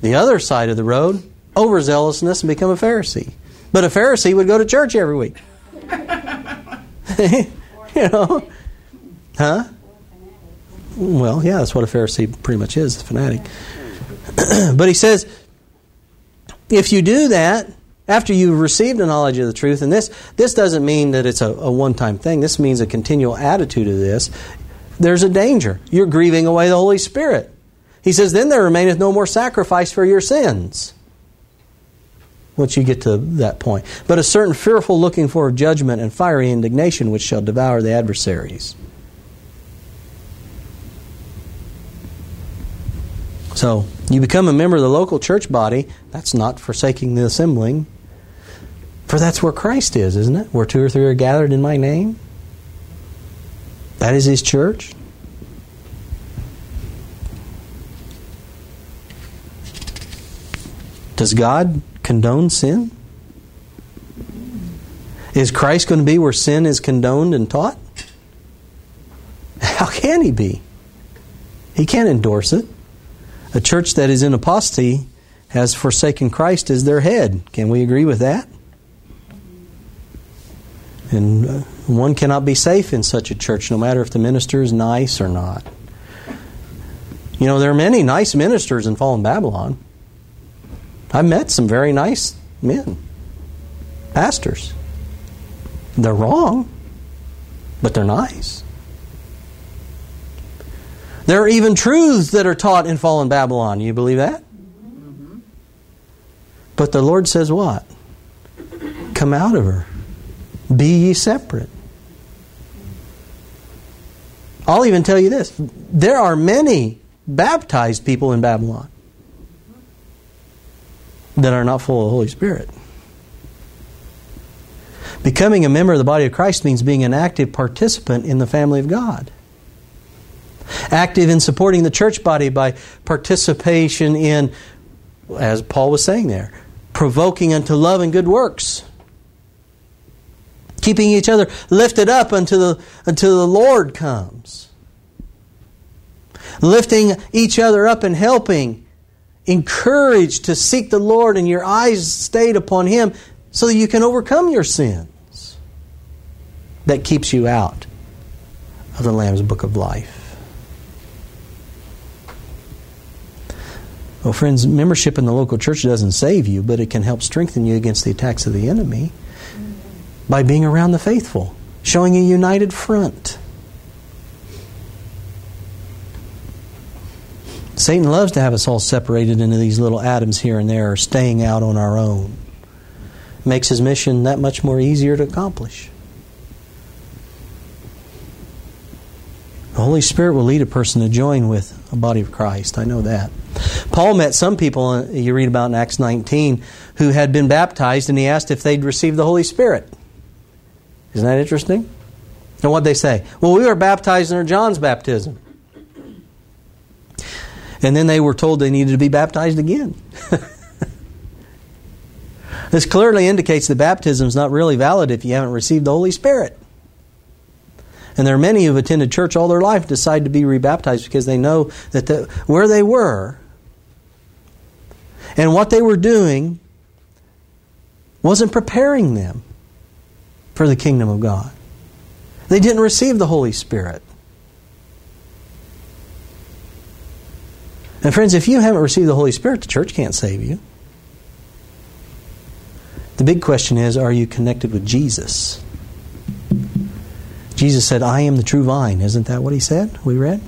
Speaker 1: the other side of the road, overzealousness and become a Pharisee. But a Pharisee would go to church every week. you know? Huh? Well, yeah, that's what a Pharisee pretty much is, a fanatic. but he says, if you do that, after you've received a knowledge of the truth, and this, this doesn't mean that it's a, a one time thing, this means a continual attitude of this, there's a danger. You're grieving away the Holy Spirit. He says, Then there remaineth no more sacrifice for your sins. Once you get to that point. But a certain fearful looking for judgment and fiery indignation which shall devour the adversaries. So, you become a member of the local church body. That's not forsaking the assembling. For that's where Christ is, isn't it? Where two or three are gathered in my name. That is his church. Does God condone sin? Is Christ going to be where sin is condoned and taught? How can he be? He can't endorse it. A church that is in apostasy has forsaken Christ as their head. Can we agree with that? And uh, one cannot be safe in such a church, no matter if the minister is nice or not. You know, there are many nice ministers in fallen Babylon. I've met some very nice men, pastors. They're wrong, but they're nice. There are even truths that are taught in fallen Babylon. You believe that? Mm-hmm. But the Lord says what? Come out of her. Be ye separate. I'll even tell you this there are many baptized people in Babylon that are not full of the Holy Spirit. Becoming a member of the body of Christ means being an active participant in the family of God. Active in supporting the church body by participation in, as Paul was saying there, provoking unto love and good works. Keeping each other lifted up until the, until the Lord comes. Lifting each other up and helping encouraged to seek the Lord and your eyes stayed upon Him so that you can overcome your sins. That keeps you out of the Lamb's book of life. Well, friends, membership in the local church doesn't save you, but it can help strengthen you against the attacks of the enemy by being around the faithful, showing a united front. Satan loves to have us all separated into these little atoms here and there, or staying out on our own. Makes his mission that much more easier to accomplish. The Holy Spirit will lead a person to join with a body of Christ. I know that. Paul met some people uh, you read about in Acts 19 who had been baptized, and he asked if they'd received the Holy Spirit. Isn't that interesting? And what'd they say? Well, we were baptized under John's baptism. And then they were told they needed to be baptized again. this clearly indicates that baptism is not really valid if you haven't received the Holy Spirit. And there are many who've attended church all their life decide to be rebaptized because they know that the, where they were and what they were doing wasn't preparing them for the kingdom of God. They didn't receive the Holy Spirit. And friends, if you haven't received the Holy Spirit, the church can't save you. The big question is are you connected with Jesus? Jesus said, I am the true vine. Isn't that what he said? We read?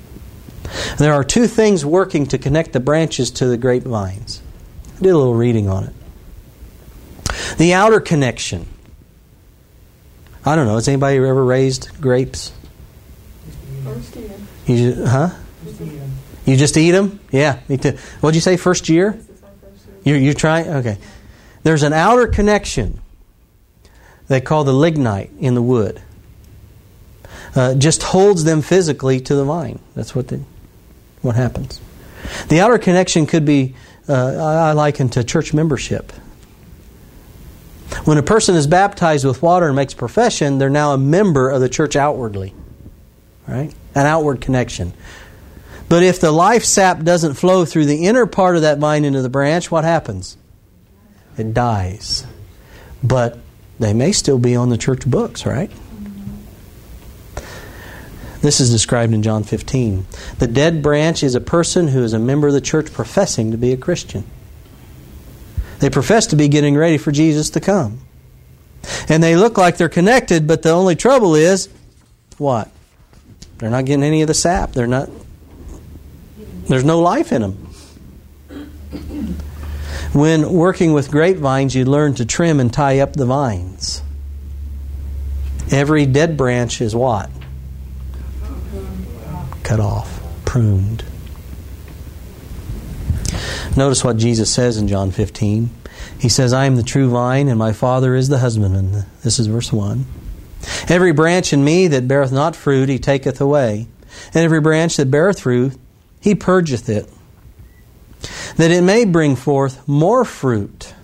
Speaker 1: There are two things working to connect the branches to the grapevines. I did a little reading on it. The outer connection. I don't know. Has anybody ever raised grapes?
Speaker 2: First year.
Speaker 1: You, huh? You just eat them? Yeah, me too. What'd you say, first year? You're, you're trying? Okay. There's an outer connection they call the lignite in the wood. Uh, just holds them physically to the vine. That's what, they, what happens. The outer connection could be, uh, I liken to church membership. When a person is baptized with water and makes profession, they're now a member of the church outwardly. right? An outward connection. But if the life sap doesn't flow through the inner part of that vine into the branch, what happens? It dies. But they may still be on the church books, right? This is described in John 15. The dead branch is a person who is a member of the church professing to be a Christian. They profess to be getting ready for Jesus to come. And they look like they're connected, but the only trouble is what? They're not getting any of the sap. They're not there's no life in them. When working with grapevines, you learn to trim and tie up the vines. Every dead branch is what? Cut off, pruned. Notice what Jesus says in John 15. He says, I am the true vine, and my Father is the husbandman. This is verse 1. Every branch in me that beareth not fruit, he taketh away. And every branch that beareth fruit, he purgeth it, that it may bring forth more fruit.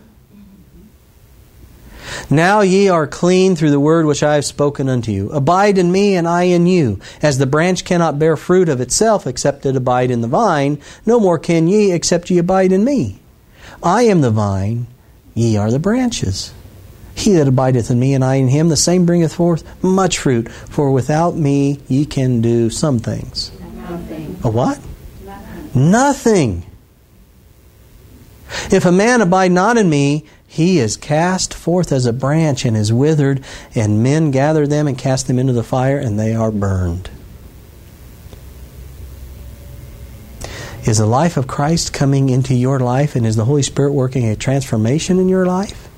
Speaker 1: Now ye are clean through the word which I have spoken unto you. Abide in me, and I in you. As the branch cannot bear fruit of itself except it abide in the vine, no more can ye except ye abide in me. I am the vine, ye are the branches. He that abideth in me, and I in him, the same bringeth forth much fruit. For without me ye can do some things. A what?
Speaker 2: Nothing.
Speaker 1: If a man abide not in me, he is cast forth as a branch and is withered, and men gather them and cast them into the fire, and they are burned. Is the life of Christ coming into your life, and is the Holy Spirit working a transformation in your life?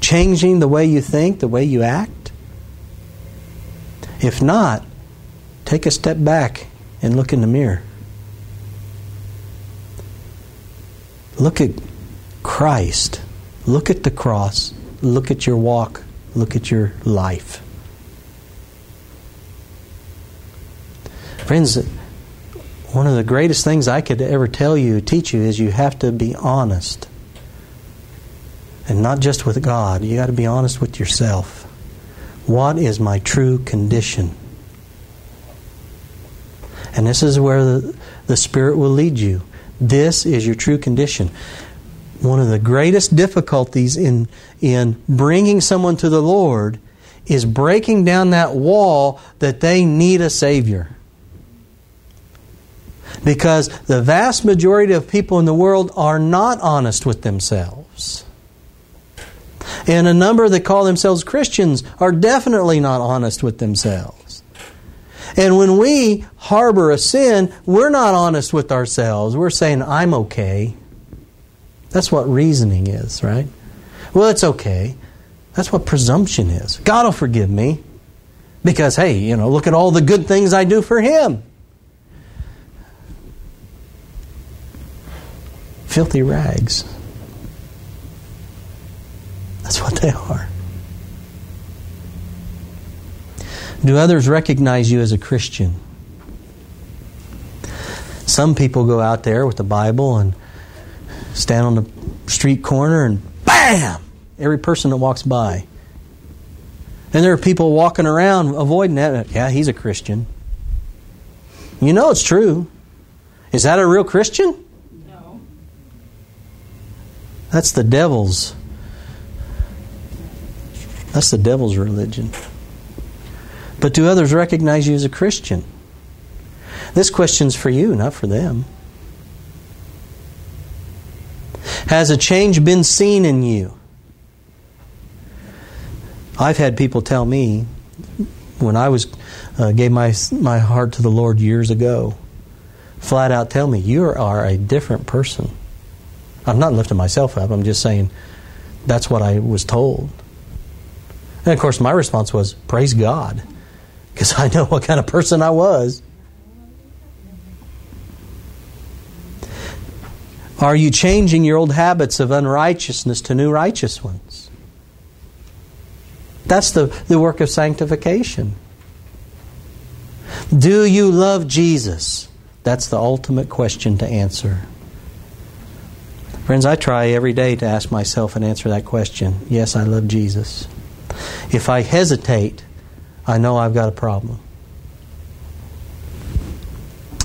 Speaker 1: Changing the way you think, the way you act? If not, take a step back and look in the mirror. Look at Christ. Look at the cross. Look at your walk. Look at your life. Friends, one of the greatest things I could ever tell you, teach you, is you have to be honest. And not just with God, you got to be honest with yourself. What is my true condition? And this is where the, the Spirit will lead you. This is your true condition. One of the greatest difficulties in, in bringing someone to the Lord is breaking down that wall that they need a Savior. Because the vast majority of people in the world are not honest with themselves. And a number that call themselves Christians are definitely not honest with themselves. And when we harbor a sin, we're not honest with ourselves. We're saying, I'm okay. That's what reasoning is, right? Well, it's okay. That's what presumption is. God will forgive me because, hey, you know, look at all the good things I do for Him. Filthy rags. That's what they are. Do others recognize you as a Christian? Some people go out there with the Bible and stand on the street corner and bam! Every person that walks by. And there are people walking around avoiding that. Yeah, he's a Christian. You know it's true. Is that a real Christian?
Speaker 2: No.
Speaker 1: That's the devil's. That's the devil's religion. But do others recognize you as a Christian? This question's for you, not for them. Has a change been seen in you? I've had people tell me when I was uh, gave my my heart to the Lord years ago, flat out tell me you are a different person. I'm not lifting myself up. I'm just saying that's what I was told. And of course, my response was, "Praise God," because I know what kind of person I was. Are you changing your old habits of unrighteousness to new righteous ones? That's the, the work of sanctification. Do you love Jesus? That's the ultimate question to answer. Friends, I try every day to ask myself and answer that question. Yes, I love Jesus. If I hesitate, I know I've got a problem.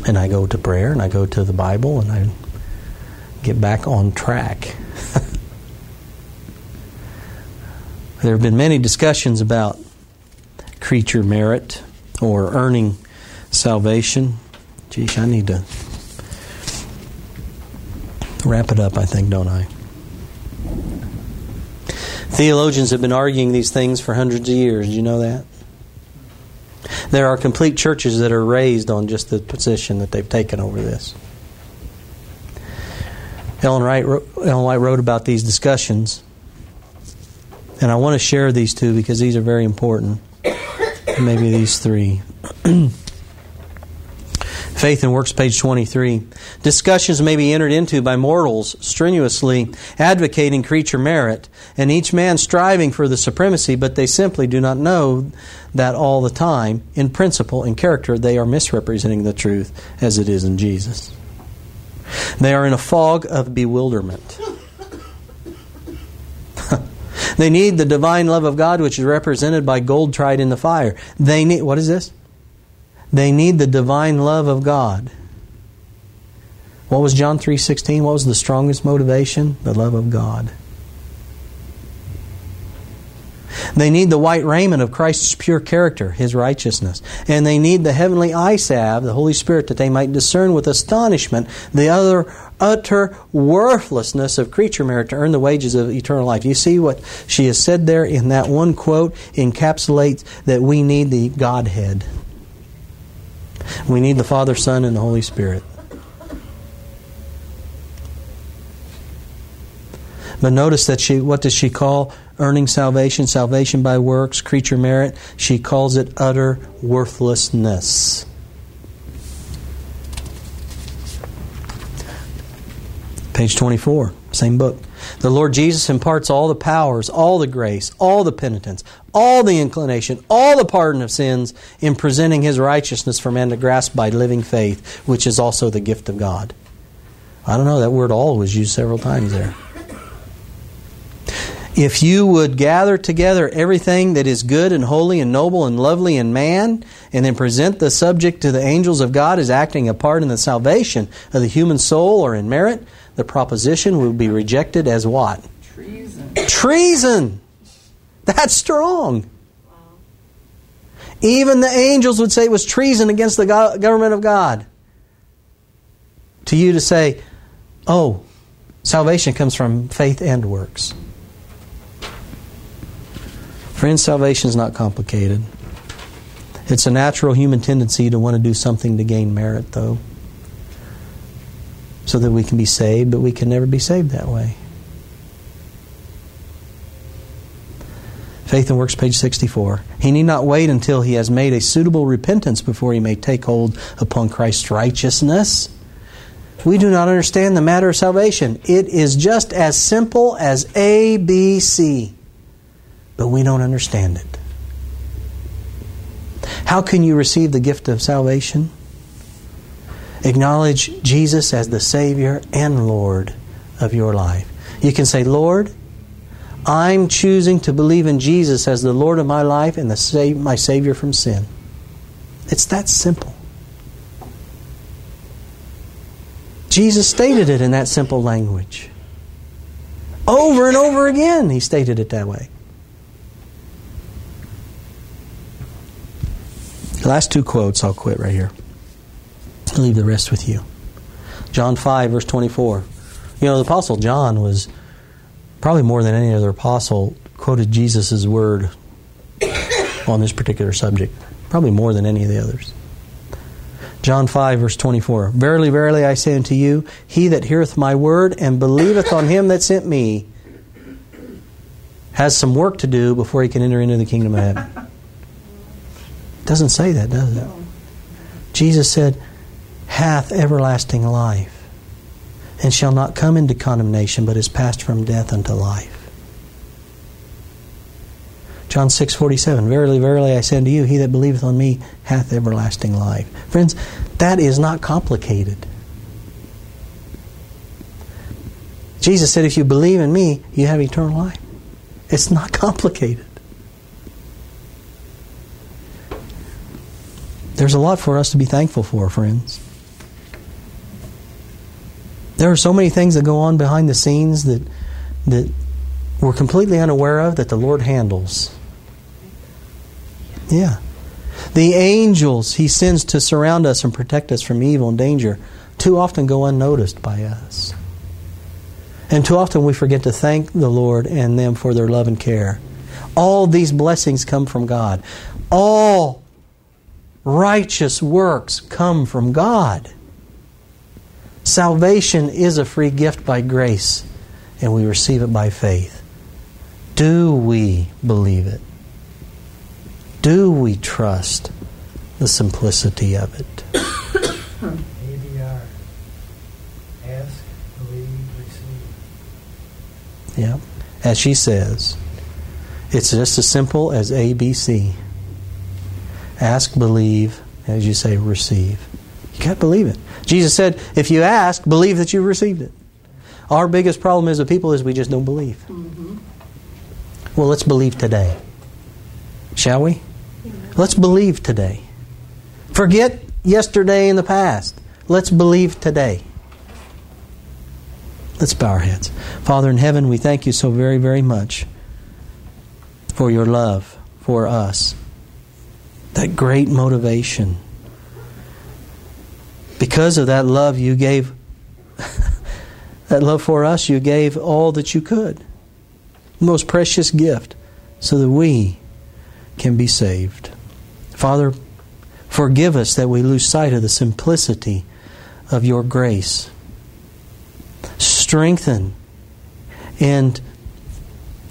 Speaker 1: And I go to prayer and I go to the Bible and I get back on track. there have been many discussions about creature merit or earning salvation. Geesh, I need to wrap it up, I think, don't I? Theologians have been arguing these things for hundreds of years. Do you know that? There are complete churches that are raised on just the position that they've taken over this. Ellen White, wrote, Ellen White wrote about these discussions, and I want to share these two because these are very important. Maybe these three. Faith and Works, page 23. Discussions may be entered into by mortals strenuously advocating creature merit, and each man striving for the supremacy, but they simply do not know that all the time. In principle and character, they are misrepresenting the truth as it is in Jesus. They are in a fog of bewilderment. they need the divine love of God, which is represented by gold tried in the fire. They need, what is this? They need the divine love of God. What was John 3:16? What was the strongest motivation? The love of God. They need the white raiment of Christ's pure character, his righteousness. And they need the heavenly eye salve, the Holy Spirit, that they might discern with astonishment the other utter worthlessness of creature merit to earn the wages of eternal life. You see what she has said there in that one quote encapsulates that we need the Godhead. We need the Father, Son, and the Holy Spirit. But notice that she, what does she call earning salvation, salvation by works, creature merit? She calls it utter worthlessness. Page 24, same book. The Lord Jesus imparts all the powers, all the grace, all the penitence, all the inclination, all the pardon of sins in presenting His righteousness for man to grasp by living faith, which is also the gift of God. I don't know, that word all was used several times there. If you would gather together everything that is good and holy and noble and lovely in man, and then present the subject to the angels of God as acting a part in the salvation of the human soul or in merit, the proposition would be rejected as what?
Speaker 2: Treason.
Speaker 1: Treason! That's strong. Even the angels would say it was treason against the go- government of God. To you to say, oh, salvation comes from faith and works. Friends, salvation is not complicated. It's a natural human tendency to want to do something to gain merit, though, so that we can be saved, but we can never be saved that way. Faith and Works, page 64. He need not wait until he has made a suitable repentance before he may take hold upon Christ's righteousness. We do not understand the matter of salvation. It is just as simple as A, B, C, but we don't understand it. How can you receive the gift of salvation? Acknowledge Jesus as the Savior and Lord of your life. You can say, Lord, I'm choosing to believe in Jesus as the Lord of my life and the save, my Savior from sin. It's that simple. Jesus stated it in that simple language. Over and over again, he stated it that way. The last two quotes, I'll quit right here. I'll leave the rest with you. John 5, verse 24. You know, the Apostle John was probably more than any other apostle quoted Jesus' word on this particular subject. Probably more than any of the others. John 5, verse 24. Verily, verily, I say unto you, he that heareth my word and believeth on him that sent me has some work to do before he can enter into the kingdom of heaven. Doesn't say that, does it? Jesus said, hath everlasting life and shall not come into condemnation, but is passed from death unto life. John 6:47 Verily verily I say unto you he that believeth on me hath everlasting life. Friends, that is not complicated. Jesus said if you believe in me, you have eternal life. It's not complicated. There's a lot for us to be thankful for, friends. There are so many things that go on behind the scenes that that we're completely unaware of that the Lord handles. Yeah. The angels he sends to surround us and protect us from evil and danger too often go unnoticed by us. And too often we forget to thank the Lord and them for their love and care. All these blessings come from God. All righteous works come from God. Salvation is a free gift by grace, and we receive it by faith. Do we believe it? Do we trust the simplicity of it?
Speaker 3: ABR. Ask, believe, receive.
Speaker 1: Yeah. As she says, it's just as simple as ABC. Ask, believe, as you say, receive. You got to believe it. Jesus said, if you ask, believe that you've received it. Our biggest problem as a people is we just don't believe. Mm-hmm. Well, let's believe today. Shall we? Let's believe today. Forget yesterday and the past. Let's believe today. Let's bow our heads. Father in heaven, we thank you so very, very much for your love for us. That great motivation. Because of that love you gave, that love for us, you gave all that you could. Most precious gift, so that we can be saved. Father, forgive us that we lose sight of the simplicity of your grace. Strengthen and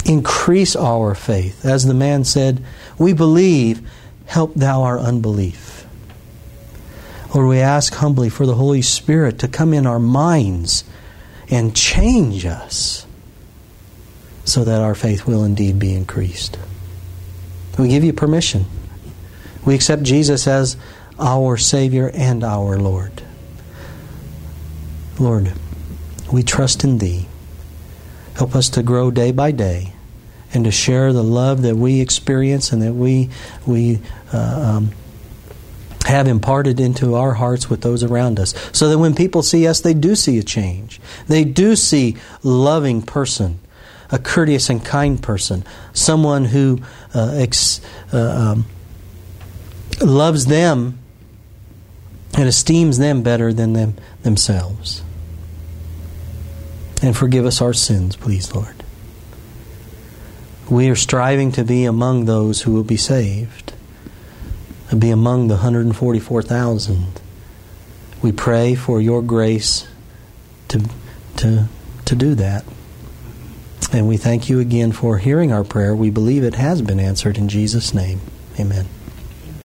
Speaker 1: increase our faith. As the man said, We believe, help thou our unbelief. Lord, we ask humbly for the Holy Spirit to come in our minds and change us so that our faith will indeed be increased. We give you permission. We accept Jesus as our Savior and our Lord. Lord, we trust in Thee. Help us to grow day by day and to share the love that we experience and that we we uh, um, have imparted into our hearts with those around us, so that when people see us, they do see a change. They do see loving person, a courteous and kind person, someone who uh, ex, uh, um, loves them and esteems them better than them themselves. And forgive us our sins, please, Lord. We are striving to be among those who will be saved, to be among the 144,000. We pray for your grace to, to, to do that. And we thank you again for hearing our prayer. We believe it has been answered in Jesus' name. Amen.